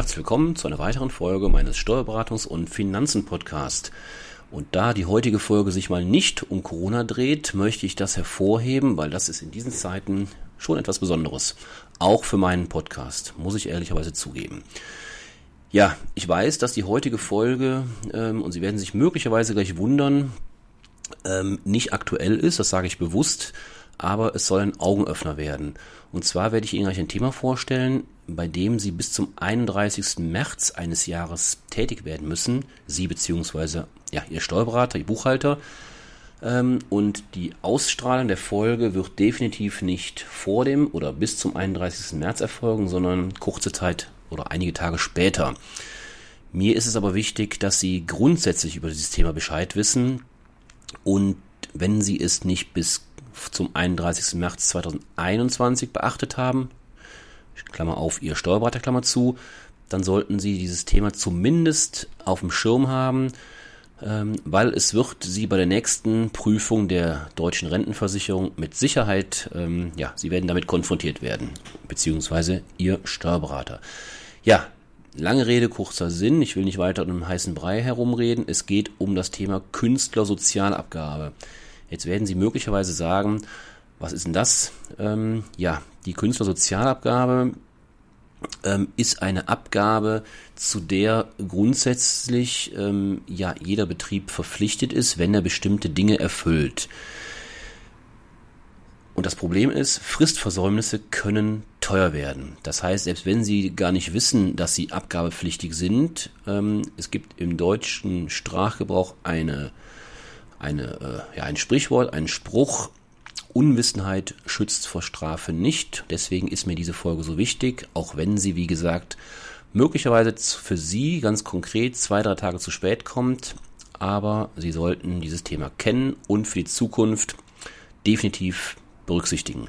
Herzlich willkommen zu einer weiteren Folge meines Steuerberatungs- und Finanzen-Podcast. Und da die heutige Folge sich mal nicht um Corona dreht, möchte ich das hervorheben, weil das ist in diesen Zeiten schon etwas Besonderes. Auch für meinen Podcast, muss ich ehrlicherweise zugeben. Ja, ich weiß, dass die heutige Folge, ähm, und Sie werden sich möglicherweise gleich wundern, ähm, nicht aktuell ist, das sage ich bewusst, aber es soll ein Augenöffner werden. Und zwar werde ich Ihnen gleich ein Thema vorstellen, bei dem Sie bis zum 31. März eines Jahres tätig werden müssen. Sie beziehungsweise ja, Ihr Steuerberater, Ihr Buchhalter. Ähm, und die Ausstrahlung der Folge wird definitiv nicht vor dem oder bis zum 31. März erfolgen, sondern kurze Zeit oder einige Tage später. Mir ist es aber wichtig, dass Sie grundsätzlich über dieses Thema Bescheid wissen und wenn Sie es nicht bis zum 31. März 2021 beachtet haben, Klammer auf, Ihr Steuerberater, Klammer zu, dann sollten Sie dieses Thema zumindest auf dem Schirm haben, ähm, weil es wird Sie bei der nächsten Prüfung der deutschen Rentenversicherung mit Sicherheit, ähm, ja, Sie werden damit konfrontiert werden, beziehungsweise Ihr Steuerberater. Ja, lange Rede, kurzer Sinn, ich will nicht weiter um heißen Brei herumreden, es geht um das Thema Künstlersozialabgabe. Jetzt werden Sie möglicherweise sagen, was ist denn das? Ähm, ja, die Künstlersozialabgabe ähm, ist eine Abgabe, zu der grundsätzlich ähm, ja jeder Betrieb verpflichtet ist, wenn er bestimmte Dinge erfüllt. Und das Problem ist, Fristversäumnisse können teuer werden. Das heißt, selbst wenn Sie gar nicht wissen, dass Sie abgabepflichtig sind, ähm, es gibt im deutschen Sprachgebrauch eine, eine, äh, ja, ein Sprichwort, einen Spruch, Unwissenheit schützt vor Strafe nicht. Deswegen ist mir diese Folge so wichtig, auch wenn sie, wie gesagt, möglicherweise für Sie ganz konkret zwei, drei Tage zu spät kommt. Aber Sie sollten dieses Thema kennen und für die Zukunft definitiv berücksichtigen.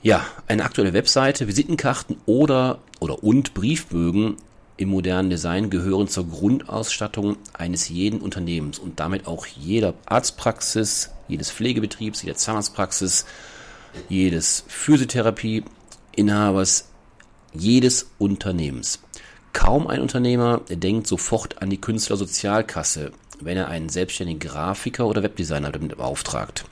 Ja, eine aktuelle Webseite, Visitenkarten oder, oder und Briefbögen im modernen Design gehören zur Grundausstattung eines jeden Unternehmens und damit auch jeder Arztpraxis, jedes Pflegebetriebs, jeder Zahnarztpraxis, jedes Physiotherapieinhabers, jedes Unternehmens. Kaum ein Unternehmer denkt sofort an die Künstlersozialkasse, wenn er einen selbstständigen Grafiker oder Webdesigner damit beauftragt.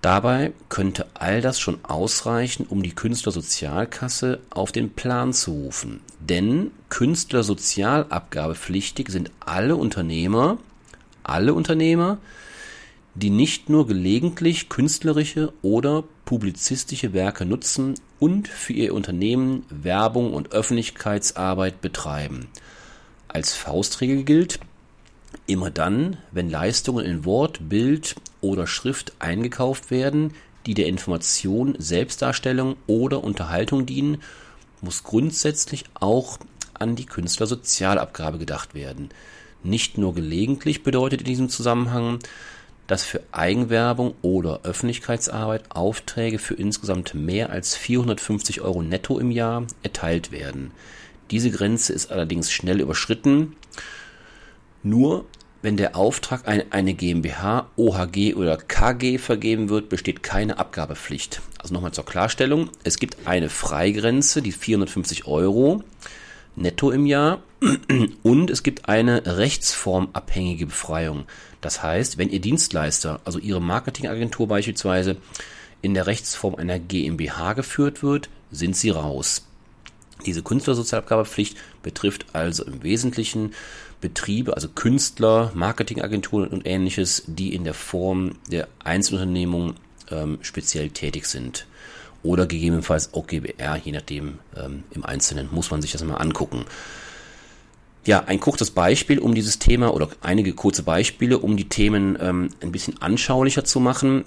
Dabei könnte all das schon ausreichen, um die Künstlersozialkasse auf den Plan zu rufen. Denn Künstlersozialabgabepflichtig sind alle Unternehmer, alle Unternehmer, die nicht nur gelegentlich künstlerische oder publizistische Werke nutzen und für ihr Unternehmen Werbung und Öffentlichkeitsarbeit betreiben. Als Faustregel gilt, immer dann, wenn Leistungen in Wort, Bild oder Schrift eingekauft werden, die der Information, Selbstdarstellung oder Unterhaltung dienen, muss grundsätzlich auch an die Künstlersozialabgabe gedacht werden. Nicht nur gelegentlich bedeutet in diesem Zusammenhang, dass für Eigenwerbung oder Öffentlichkeitsarbeit Aufträge für insgesamt mehr als 450 Euro netto im Jahr erteilt werden. Diese Grenze ist allerdings schnell überschritten. Nur wenn der Auftrag an eine GmbH, OHG oder KG vergeben wird, besteht keine Abgabepflicht. Also nochmal zur Klarstellung. Es gibt eine Freigrenze, die 450 Euro netto im Jahr. Und es gibt eine rechtsformabhängige Befreiung. Das heißt, wenn Ihr Dienstleister, also Ihre Marketingagentur beispielsweise, in der Rechtsform einer GmbH geführt wird, sind Sie raus. Diese Künstlersozialabgabepflicht betrifft also im Wesentlichen Betriebe, also Künstler, Marketingagenturen und ähnliches, die in der Form der Einzelunternehmung ähm, speziell tätig sind. Oder gegebenenfalls auch GBR, je nachdem ähm, im Einzelnen muss man sich das mal angucken. Ja, ein kurzes Beispiel, um dieses Thema oder einige kurze Beispiele, um die Themen ähm, ein bisschen anschaulicher zu machen.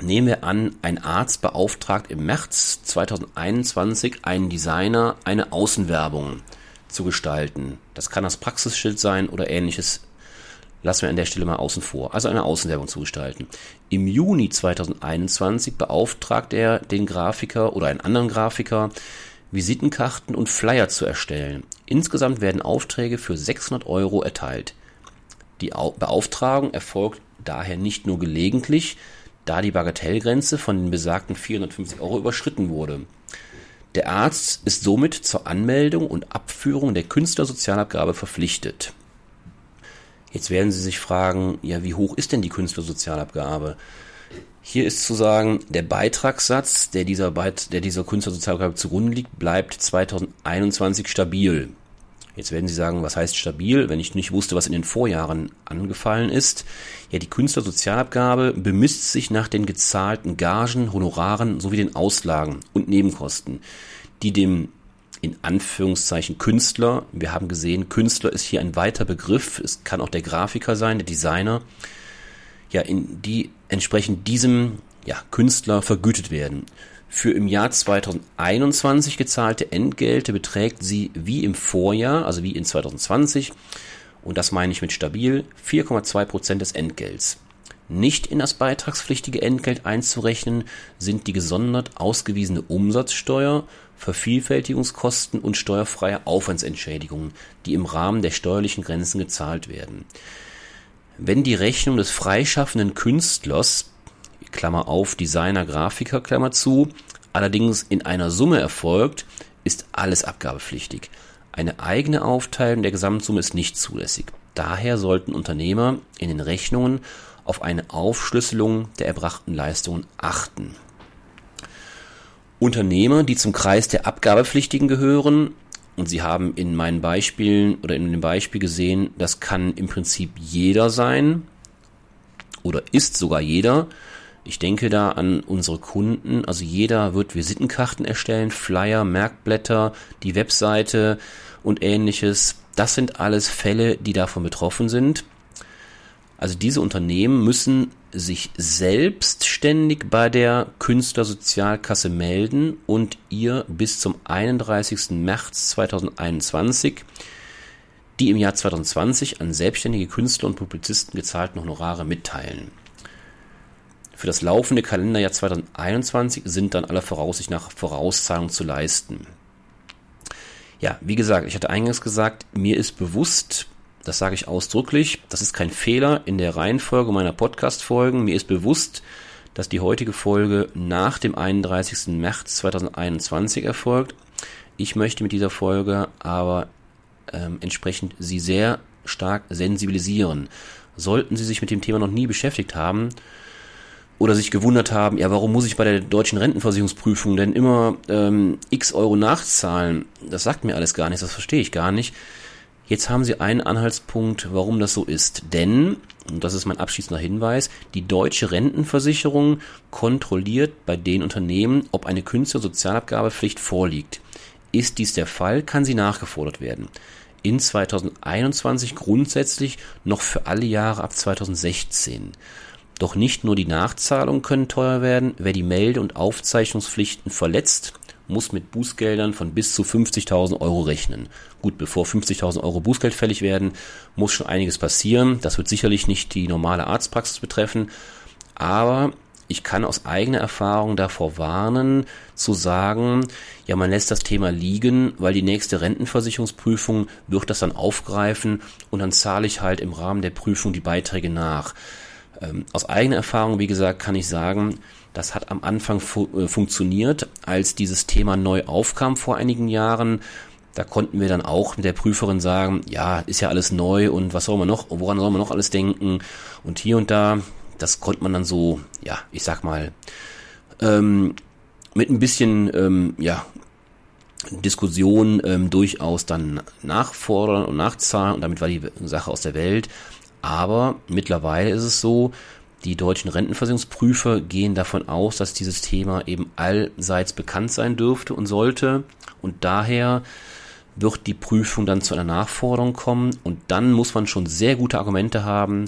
Nehmen wir an, ein Arzt beauftragt im März 2021 einen Designer, eine Außenwerbung zu gestalten. Das kann das Praxisschild sein oder ähnliches. Lassen wir an der Stelle mal außen vor. Also eine Außenwerbung zu gestalten. Im Juni 2021 beauftragt er den Grafiker oder einen anderen Grafiker, Visitenkarten und Flyer zu erstellen. Insgesamt werden Aufträge für 600 Euro erteilt. Die Beauftragung erfolgt daher nicht nur gelegentlich, da die Bagatellgrenze von den besagten 450 Euro überschritten wurde. Der Arzt ist somit zur Anmeldung und Abführung der Künstlersozialabgabe verpflichtet. Jetzt werden Sie sich fragen, ja, wie hoch ist denn die Künstlersozialabgabe? Hier ist zu sagen, der Beitragssatz, der dieser, Beit der dieser Künstlersozialabgabe zugrunde liegt, bleibt 2021 stabil. Jetzt werden Sie sagen, was heißt stabil, wenn ich nicht wusste, was in den Vorjahren angefallen ist. Ja, die Künstlersozialabgabe bemisst sich nach den gezahlten Gagen, Honoraren sowie den Auslagen und Nebenkosten, die dem in Anführungszeichen Künstler, wir haben gesehen, Künstler ist hier ein weiter Begriff, es kann auch der Grafiker sein, der Designer, ja, in die entsprechend diesem ja, Künstler vergütet werden. Für im Jahr 2021 gezahlte Entgelte beträgt sie wie im Vorjahr, also wie in 2020, und das meine ich mit stabil, 4,2 Prozent des Entgelts. Nicht in das beitragspflichtige Entgelt einzurechnen sind die gesondert ausgewiesene Umsatzsteuer, Vervielfältigungskosten und steuerfreie Aufwandsentschädigungen, die im Rahmen der steuerlichen Grenzen gezahlt werden. Wenn die Rechnung des freischaffenden Künstlers Klammer auf, Designer, Grafiker, Klammer zu, allerdings in einer Summe erfolgt, ist alles abgabepflichtig. Eine eigene Aufteilung der Gesamtsumme ist nicht zulässig. Daher sollten Unternehmer in den Rechnungen auf eine Aufschlüsselung der erbrachten Leistungen achten. Unternehmer, die zum Kreis der Abgabepflichtigen gehören, und Sie haben in meinen Beispielen oder in dem Beispiel gesehen, das kann im Prinzip jeder sein oder ist sogar jeder, ich denke da an unsere Kunden. Also jeder wird Visitenkarten erstellen, Flyer, Merkblätter, die Webseite und ähnliches. Das sind alles Fälle, die davon betroffen sind. Also diese Unternehmen müssen sich selbstständig bei der Künstlersozialkasse melden und ihr bis zum 31. März 2021 die im Jahr 2020 an selbstständige Künstler und Publizisten gezahlten Honorare mitteilen. Für das laufende Kalenderjahr 2021 sind dann aller Voraussicht nach Vorauszahlungen zu leisten. Ja, wie gesagt, ich hatte eingangs gesagt, mir ist bewusst, das sage ich ausdrücklich, das ist kein Fehler in der Reihenfolge meiner Podcast-Folgen. Mir ist bewusst, dass die heutige Folge nach dem 31. März 2021 erfolgt. Ich möchte mit dieser Folge aber ähm, entsprechend Sie sehr stark sensibilisieren. Sollten Sie sich mit dem Thema noch nie beschäftigt haben, oder sich gewundert haben, ja, warum muss ich bei der deutschen Rentenversicherungsprüfung denn immer ähm, x Euro nachzahlen? Das sagt mir alles gar nichts, das verstehe ich gar nicht. Jetzt haben Sie einen Anhaltspunkt, warum das so ist. Denn, und das ist mein abschließender Hinweis, die deutsche Rentenversicherung kontrolliert bei den Unternehmen, ob eine Künstlersozialabgabepflicht vorliegt. Ist dies der Fall, kann sie nachgefordert werden. In 2021 grundsätzlich noch für alle Jahre ab 2016. Doch nicht nur die Nachzahlungen können teuer werden, wer die Melde- und Aufzeichnungspflichten verletzt, muss mit Bußgeldern von bis zu 50.000 Euro rechnen. Gut, bevor 50.000 Euro Bußgeld fällig werden, muss schon einiges passieren. Das wird sicherlich nicht die normale Arztpraxis betreffen, aber ich kann aus eigener Erfahrung davor warnen, zu sagen, ja, man lässt das Thema liegen, weil die nächste Rentenversicherungsprüfung wird das dann aufgreifen und dann zahle ich halt im Rahmen der Prüfung die Beiträge nach. Ähm, aus eigener Erfahrung, wie gesagt, kann ich sagen, das hat am Anfang fu äh, funktioniert, als dieses Thema neu aufkam vor einigen Jahren. Da konnten wir dann auch mit der Prüferin sagen, ja, ist ja alles neu und was soll man noch, woran soll man noch alles denken? Und hier und da, das konnte man dann so, ja, ich sag mal, ähm, mit ein bisschen, ähm, ja, Diskussion ähm, durchaus dann nachfordern und nachzahlen und damit war die Sache aus der Welt. Aber mittlerweile ist es so, die deutschen Rentenversicherungsprüfer gehen davon aus, dass dieses Thema eben allseits bekannt sein dürfte und sollte. Und daher wird die Prüfung dann zu einer Nachforderung kommen. Und dann muss man schon sehr gute Argumente haben,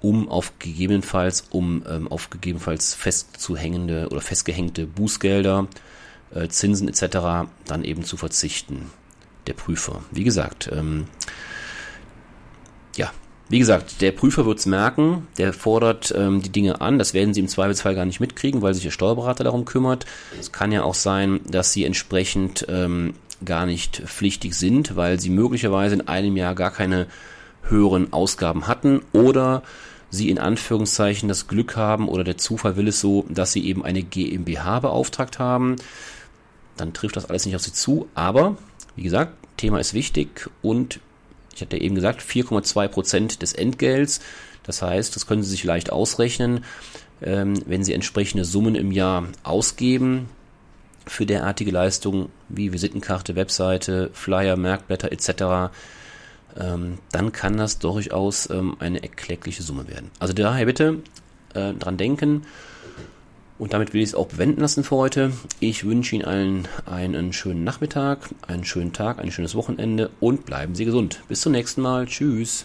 um auf gegebenenfalls, um ähm, auf gegebenenfalls festzuhängende oder festgehängte Bußgelder, äh, Zinsen etc. dann eben zu verzichten. Der Prüfer. Wie gesagt, ähm, ja, wie gesagt, der Prüfer wird's merken, der fordert ähm, die Dinge an. Das werden Sie im Zweifelsfall gar nicht mitkriegen, weil sich der Steuerberater darum kümmert. Es kann ja auch sein, dass Sie entsprechend ähm, gar nicht pflichtig sind, weil Sie möglicherweise in einem Jahr gar keine höheren Ausgaben hatten oder Sie in Anführungszeichen das Glück haben oder der Zufall will es so, dass Sie eben eine GmbH beauftragt haben dann trifft das alles nicht auf Sie zu. Aber, wie gesagt, Thema ist wichtig und ich hatte eben gesagt, 4,2 Prozent des Entgelts. Das heißt, das können Sie sich leicht ausrechnen, ähm, wenn Sie entsprechende Summen im Jahr ausgeben für derartige Leistungen wie Visitenkarte, Webseite, Flyer, Merkblätter etc., ähm, dann kann das durchaus ähm, eine erkleckliche Summe werden. Also daher bitte äh, dran denken. Und damit will ich es auch bewenden lassen für heute. Ich wünsche Ihnen allen einen schönen Nachmittag, einen schönen Tag, ein schönes Wochenende und bleiben Sie gesund. Bis zum nächsten Mal. Tschüss.